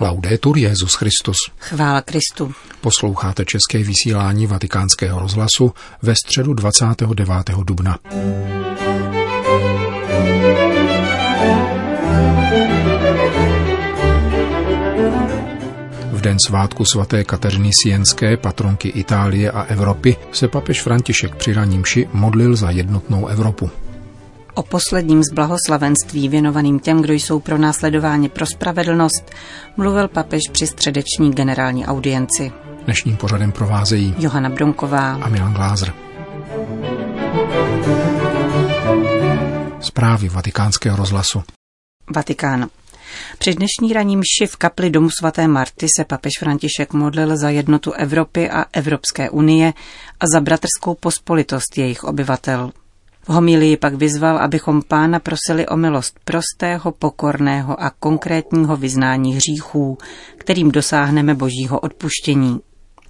Laudetur Jezus Christus. Chvála Kristu. Posloucháte české vysílání Vatikánského rozhlasu ve středu 29. dubna. V den svátku svaté Kateřiny Sienské, patronky Itálie a Evropy, se papež František při raním ši modlil za jednotnou Evropu. O posledním z blahoslavenství věnovaným těm, kdo jsou pro následování pro spravedlnost, mluvil papež při středeční generální audienci. Dnešním pořadem provázejí Johana Bronková a Milan Glázer. Zprávy vatikánského rozhlasu. Vatikán. Při dnešní raní mši v kapli domu svaté Marty se papež František modlil za jednotu Evropy a Evropské unie a za bratrskou pospolitost jejich obyvatel. V homílii pak vyzval, abychom pána prosili o milost prostého, pokorného a konkrétního vyznání hříchů, kterým dosáhneme božího odpuštění.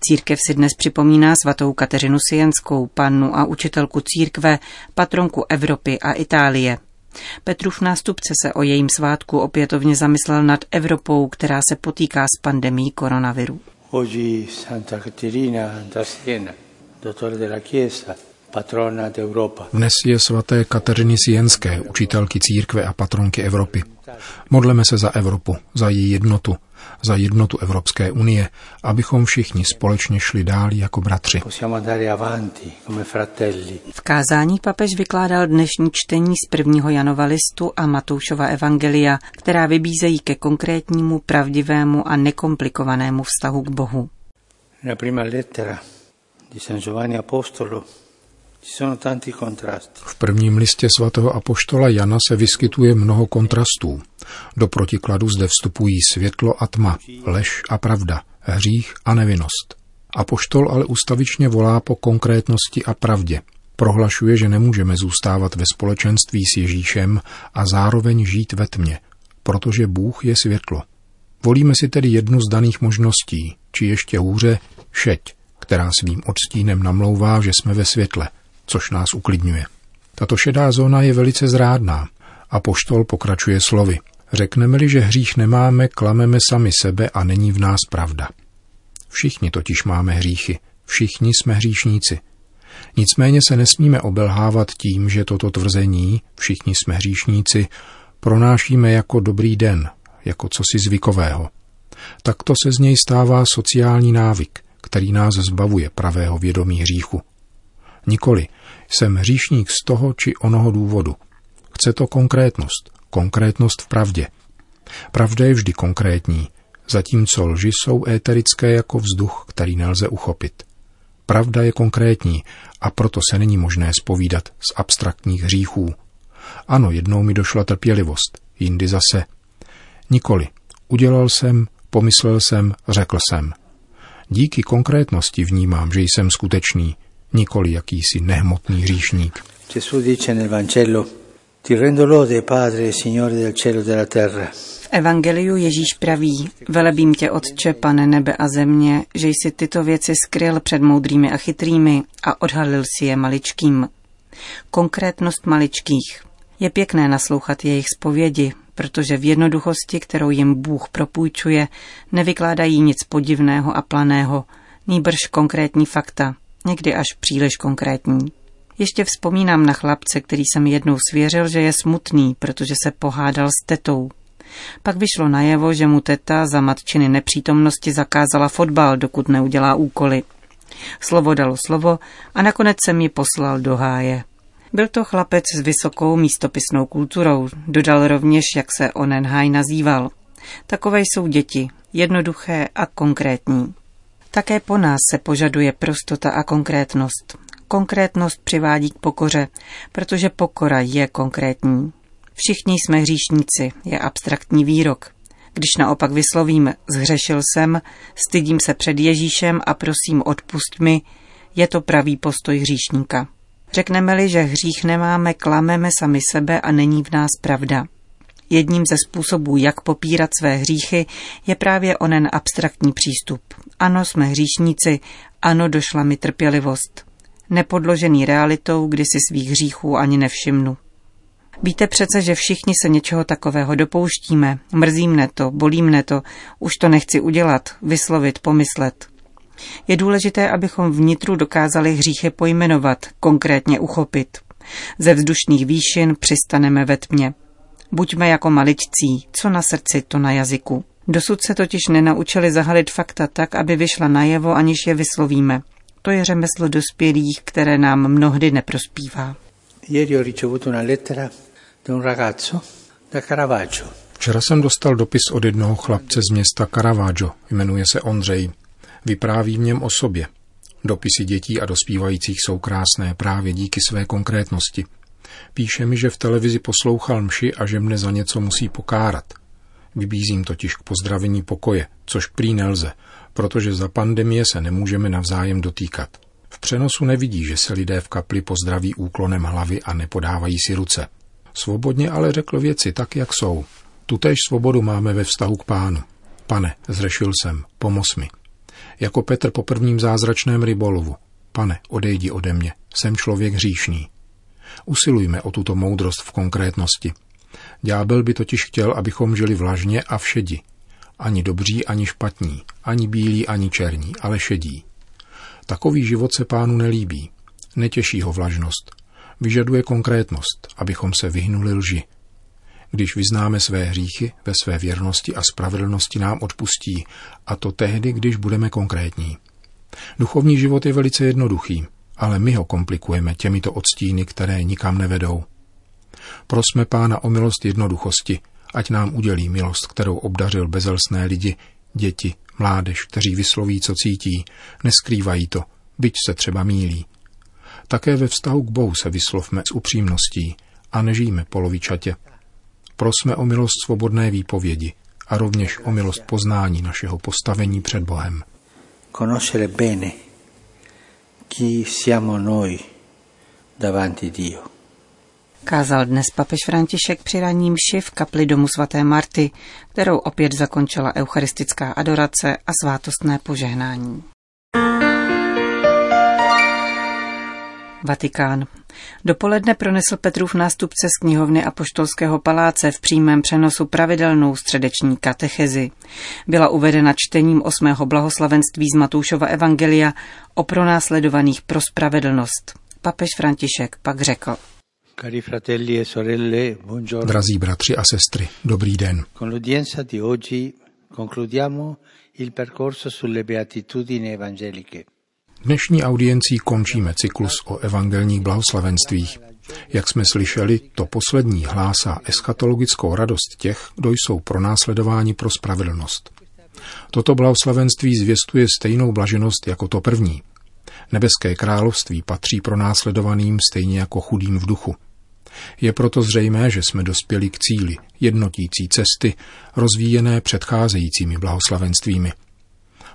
Církev si dnes připomíná svatou Kateřinu Sienskou, pannu a učitelku církve, patronku Evropy a Itálie. Petrův nástupce se o jejím svátku opětovně zamyslel nad Evropou, která se potýká s pandemí koronaviru. Oggi Santa Caterina da Siena, dottore della Chiesa. Dnes je svaté Kateřiny Sienské, učitelky církve a patronky Evropy. Modleme se za Evropu, za její jednotu, za jednotu Evropské unie, abychom všichni společně šli dál jako bratři. Possiamo andare avanti come fratelli. V kázání papež vykládal dnešní čtení z prvního Janova listu a Matoušova evangelia, která vybízejí ke konkrétnímu, pravdivému a nekomplikovanému vztahu k Bohu. Prima lettera di San Giovanni Apostolo V prvním listě svatého apoštola Jana se vyskytuje mnoho kontrastů. Do protikladu zde vstupují světlo a tma, lež a pravda, hřích a nevinnost. Apoštol ale ustavičně volá po konkrétnosti a pravdě. Prohlašuje, že nemůžeme zůstávat ve společenství s Ježíšem a zároveň žít ve tmě, protože Bůh je světlo. Volíme si tedy jednu z daných možností, či ještě hůře šeť, která svým odstínem namlouvá, že jsme ve světle, což nás uklidňuje. Tato šedá zóna je velice zrádná a poštol pokračuje slovy. Řekneme-li, že hřích nemáme, klameme sami sebe a není v nás pravda. Všichni totiž máme hříchy, všichni jsme hříšníci. Nicméně se nesmíme obelhávat tím, že toto tvrzení, všichni jsme hříšníci, pronášíme jako dobrý den, jako cosi zvykového. Takto se z něj stává sociální návyk, který nás zbavuje pravého vědomí hříchu. Nikoli, jsem hříšník z toho či onoho důvodu. Chce to konkrétnost, konkrétnost v pravdě. Pravda je vždy konkrétní, zatímco lži jsou éterické jako vzduch, který nelze uchopit. Pravda je konkrétní a proto se není možné spovídat z abstraktních hříchů. Ano, jednou mi došla trpělivost, jindy zase. Nikoli. Udělal jsem, pomyslel jsem, řekl jsem. Díky konkrétnosti vnímám, že jsem skutečný, nikoli jakýsi nehmotný cielo e della terra, V evangeliu Ježíš praví, velebím tě, Otče, pane nebe a země, že jsi tyto věci skryl před moudrými a chytrými a odhalil si je maličkým. Konkrétnost maličkých. Je pěkné naslouchat jejich zpovědi, protože v jednoduchosti, kterou jim Bůh propůjčuje, nevykládají nic podivného a planého, nýbrž konkrétní fakta, někdy až příliš konkrétní. Ještě vzpomínám na chlapce, který jsem jednou svěřil, že je smutný, protože se pohádal s tetou. Pak vyšlo najevo, že mu teta za matčiny nepřítomnosti zakázala fotbal, dokud neudělá úkoly. Slovo dalo slovo a nakonec jsem ji poslal do háje. Byl to chlapec s vysokou místopisnou kulturou, dodal rovněž, jak se onen háj nazýval. Takové jsou děti, jednoduché a konkrétní. Také po nás se požaduje prostota a konkrétnost. Konkrétnost přivádí k pokoře, protože pokora je konkrétní. Všichni jsme hříšníci, je abstraktní výrok. Když naopak vyslovím zhřešil jsem, stydím se před Ježíšem a prosím odpust mi, je to pravý postoj hříšníka. Řekneme-li, že hřích nemáme, klameme sami sebe a není v nás pravda. Jedním ze způsobů, jak popírat své hříchy, je právě onen abstraktní přístup. Ano, jsme hříšníci, ano, došla mi trpělivost. Nepodložený realitou, kdy si svých hříchů ani nevšimnu. Víte přece, že všichni se něčeho takového dopouštíme. Mrzí mne to, bolí mne to, už to nechci udělat, vyslovit, pomyslet. Je důležité, abychom vnitru dokázali hříchy pojmenovat, konkrétně uchopit. Ze vzdušných výšin přistaneme ve tmě. Buďme jako maličcí, co na srdci, to na jazyku. Dosud se totiž nenaučili zahalit fakta tak, aby vyšla najevo, aniž je vyslovíme. To je řemeslo dospělých, které nám mnohdy neprospívá. Včera jsem dostal dopis od jednoho chlapce z města Caravaggio, jmenuje se Ondřej. Vypráví v něm o sobě. Dopisy dětí a dospívajících jsou krásné právě díky své konkrétnosti. Píše mi, že v televizi poslouchal mši a že mne za něco musí pokárat. Vybízím totiž k pozdravení pokoje, což prý nelze, protože za pandemie se nemůžeme navzájem dotýkat. V přenosu nevidí, že se lidé v kapli pozdraví úklonem hlavy a nepodávají si ruce. Svobodně ale řekl věci tak, jak jsou. Tutéž svobodu máme ve vztahu k pánu. Pane, zřešil jsem, pomoz mi. Jako Petr po prvním zázračném rybolovu. Pane, odejdi ode mě, jsem člověk hříšný. Usilujme o tuto moudrost v konkrétnosti. Ďábel by totiž chtěl, abychom žili vlažně a všedi. Ani dobří, ani špatní, ani bílí, ani černí, ale šedí. Takový život se pánu nelíbí. Netěší ho vlažnost. Vyžaduje konkrétnost, abychom se vyhnuli lži. Když vyznáme své hříchy, ve své věrnosti a spravedlnosti nám odpustí, a to tehdy, když budeme konkrétní. Duchovní život je velice jednoduchý, ale my ho komplikujeme těmito odstíny, které nikam nevedou. Prosme pána o milost jednoduchosti, ať nám udělí milost, kterou obdařil bezelstné lidi, děti, mládež, kteří vysloví, co cítí, neskrývají to, byť se třeba mílí. Také ve vztahu k Bohu se vyslovme s upřímností a nežijme polovičatě. Prosme o milost svobodné výpovědi a rovněž o milost poznání našeho postavení před Bohem. Conoscere bene chi siamo noi davanti Dio. Kázal dnes papež František při ranním mši v kapli domu svaté Marty, kterou opět zakončila eucharistická adorace a svátostné požehnání. Vatikán. Dopoledne pronesl Petrův nástupce z knihovny a poštolského paláce v přímém přenosu pravidelnou středeční katechezi. Byla uvedena čtením osmého blahoslavenství z Matoušova Evangelia o pronásledovaných pro spravedlnost. Papež František pak řekl. Cari fratelli e sorelle, buongiorno. Drazí bratři a sestry, dobrý den. Con l'udienza di oggi concludiamo il percorso sulle beatitudini evangeliche. Dnešní audiencí končíme cyklus o evangelních blahoslavenstvích. Jak jsme slyšeli, to poslední hlásá eschatologickou radost těch, kdo jsou pronásledováni pro spravedlnost. Toto blahoslavenství zvěstuje stejnou blaženost jako to první. Nebeské království patří pro následovaným stejně jako chudým v duchu. Je proto zřejmé, že jsme dospěli k cíli, jednotící cesty, rozvíjené předcházejícími blahoslavenstvími –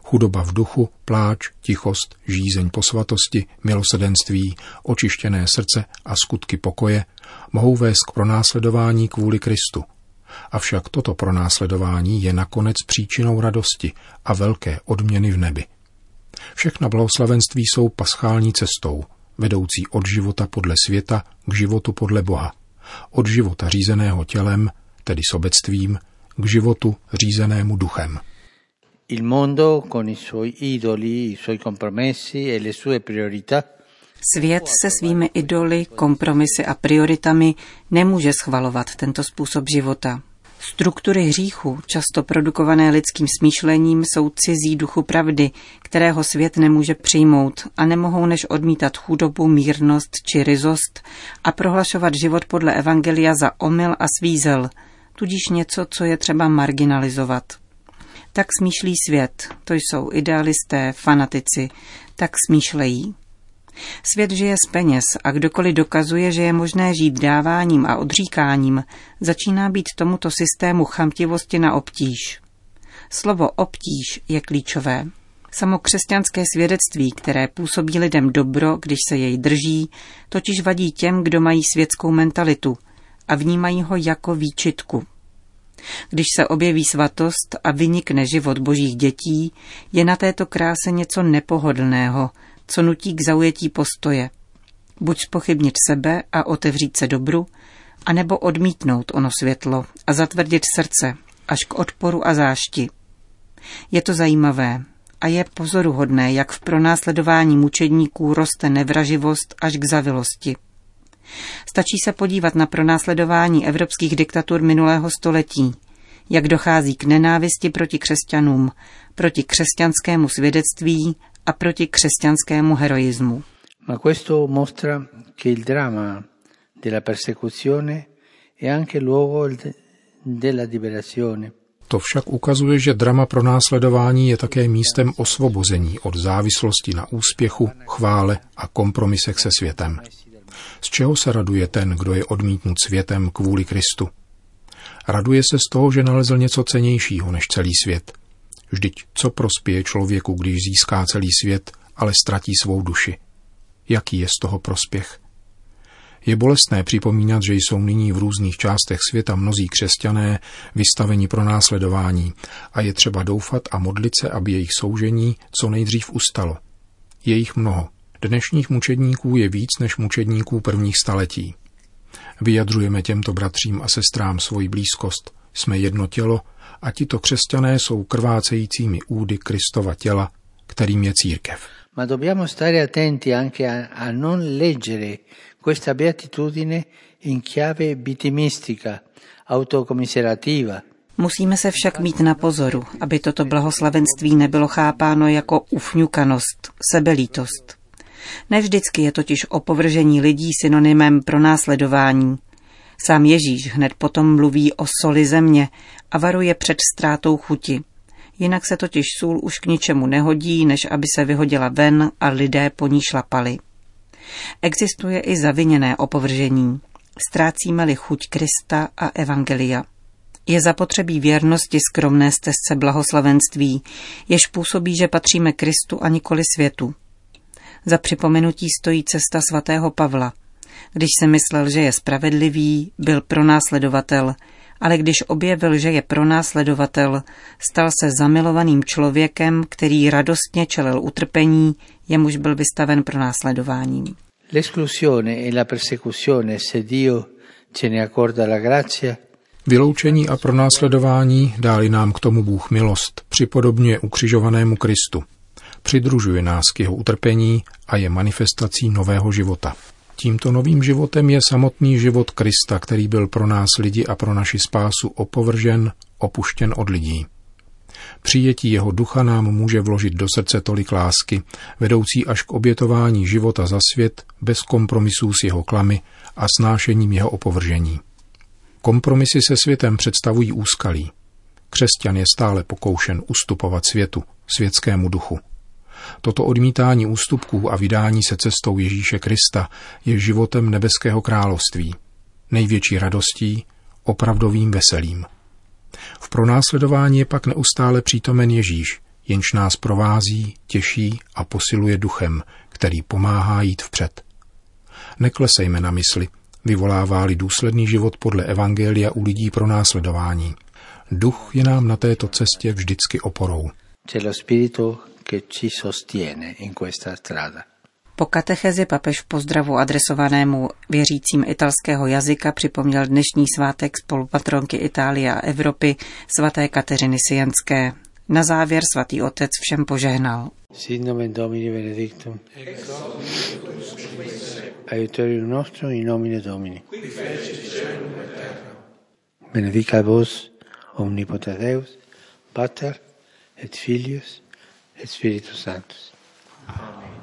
chudoba v duchu, pláč, tichost, žízeň po svatosti, milosedenství, očištěné srdce a skutky pokoje mohou vést k pronásledování kvůli Kristu. Avšak toto pronásledování je nakonec příčinou radosti a velké odměny v nebi. Všechna blahoslavenství jsou paschální cestou, vedoucí od života podle světa k životu podle Boha. Od života řízeného tělem, tedy sobectvím, k životu řízenému duchem il mondo con i suoi idoli, i suoi compromessi e le sue priorità Svět se svými idoly, kompromisy a prioritami nemůže schvalovat tento způsob života. Struktury hříchu, často produkované lidským smýšlením, jsou cizí duchu pravdy, kterého svět nemůže přijmout a nemohou než odmítat chudobu, mírnost či ryzost a prohlašovat život podle Evangelia za omyl a svízel, tudíž něco, co je třeba marginalizovat. Tak smýšlí svět, to jsou idealisté, fanatici, tak smýšlejí. Svět žije z peněz a kdokoliv dokazuje, že je možné žít dáváním a odříkáním, začíná být tomuto systému chamtivosti na obtíž. Slovo obtíž je klíčové. Samo křesťanské svědectví, které působí lidem dobro, když se jej drží, totiž vadí těm, kdo mají světskou mentalitu a vnímají ho jako výčitku. Když se objeví svatost a vynikne život božích dětí, je na této kráse něco nepohodlného, co nutí k zaujetí postoje. Buď spochybnit sebe a otevřít se dobru, A nebo odmítnout ono světlo a zatvrdit srdce až k odporu a zášti. Je to zajímavé a je pozoruhodné, jak v pronásledování mučedníků roste nevraživost až k zavilosti. Stačí se podívat na pronásledování evropských diktatur minulého století, jak dochází k nenávisti proti křesťanům, proti křesťanskému svědectví a proti křesťanskému heroismu. Ma questo mostra che il dramma della persecuzione è anche luogo della liberazione. To však ukazuje, že drama pro následování je také místem osvobození od závislosti na úspěchu, chvále a kompromisech se světem. Z čeho se raduje ten, kdo je odmítnut světem kvůli Kristu? Raduje se z toho, že nalezl něco cenějšího než celý svět. Vždyť co prospěje člověku, když získá celý svět, ale ztratí svou duši? Jaký je z toho prospěch? Je bolestné připomínat, že jsou nyní v různých částech světa mnozí křesťané vystaveni pro následování a je třeba doufat a modlit se, aby jejich soužení co nejdřív ustalo. Je jich mnoho. Dnešních mučedníků je víc než mučedníků prvních staletí. Vyjadřujeme těmto bratřím a sestrám svoji blízkost. Jsme jedno tělo a tito křesťané jsou krvácejícími údy Kristova těla, kterým je církev. Ma dobbiamo stare attenti anche a, a non leggere questa beatitudine in chiave vitimistica, autocomiserativa. Musíme se však mít na pozoru, aby toto blahoslavenství nebylo chápáno jako ufňukanost, sebelítost. Nevždycky je totiž opovržení lidí synonymem pro následování. Sám Ježíš hned potom mluví o soli země a varuje před ztrátou chuti. Jinak se totiž sůl už k ničemu nehodí, než aby se vyhodila ven a lidé po ní šlapali. Existuje i zaviněné opovržení. Ztrácíme-li chuť Krista a Evangelia. Je zapotřebí věrnosti skromné stezce blahoslavenství, jež působí, že patříme Kristu a nikoli světu. Za připomenutí stojí cesta svatého Pavla. Když se myslel, že je spravedlivý, byl pronásledovatel, ale když objevil, že je pronásledovatel, stal se zamilovaným člověkem, který radostně čelil utrpení, jemuž byl vystaven pronásledováním. L'esclusione e la persecuzione, se Dio ce ne accorda la grazia, Vyloučení a pronásledování dáli nám k tomu Bůh milost, připodobňuje ukřižovanému Kristu. Přidružuje nás k jeho utrpení a je manifestací nového života. Tímto novým životem je samotný život Krista, který byl pro nás lidi a pro naši spásu opovržen, opuštěn od lidí. Přijetí jeho ducha nám může vložit do srdce tolik lásky, vedoucí až k obětování života za svět bez kompromisů s jeho klamy a snášením jeho opovržení. Kompromisy se světem představují úskalí. Křesťan je stále pokoušen ustupovat světu, světskému duchu. Toto odmítání ústupků a vydání se cestou Ježíše Krista je životem nebeského království, největší radostí, opravdovým veselím. V pronásledování je pak neustále přítomen Ježíš, jenž nás provází, těší a posiluje duchem, který pomáhá jít vpřed. Neklesejme na mysli, vyvolává-li důsledný život podle Evangelia u lidí pro následování. Duch je nám na této cestě vždycky oporou. Che ci sostiene in questa strada. Po katechezi papež v pozdravu adresovanému věřícím italského jazyka připomněl dnešní svátek spolupatronky Itálie a Evropy svaté Kateřiny Sienské. Na závěr svatý otec všem požehnal. Sit nomen Domini benedictum. Aiutorium nostrum in nomine Domini. Benedica vos omnipotens Deus, Pater et Filius Espírito Santo. Amém.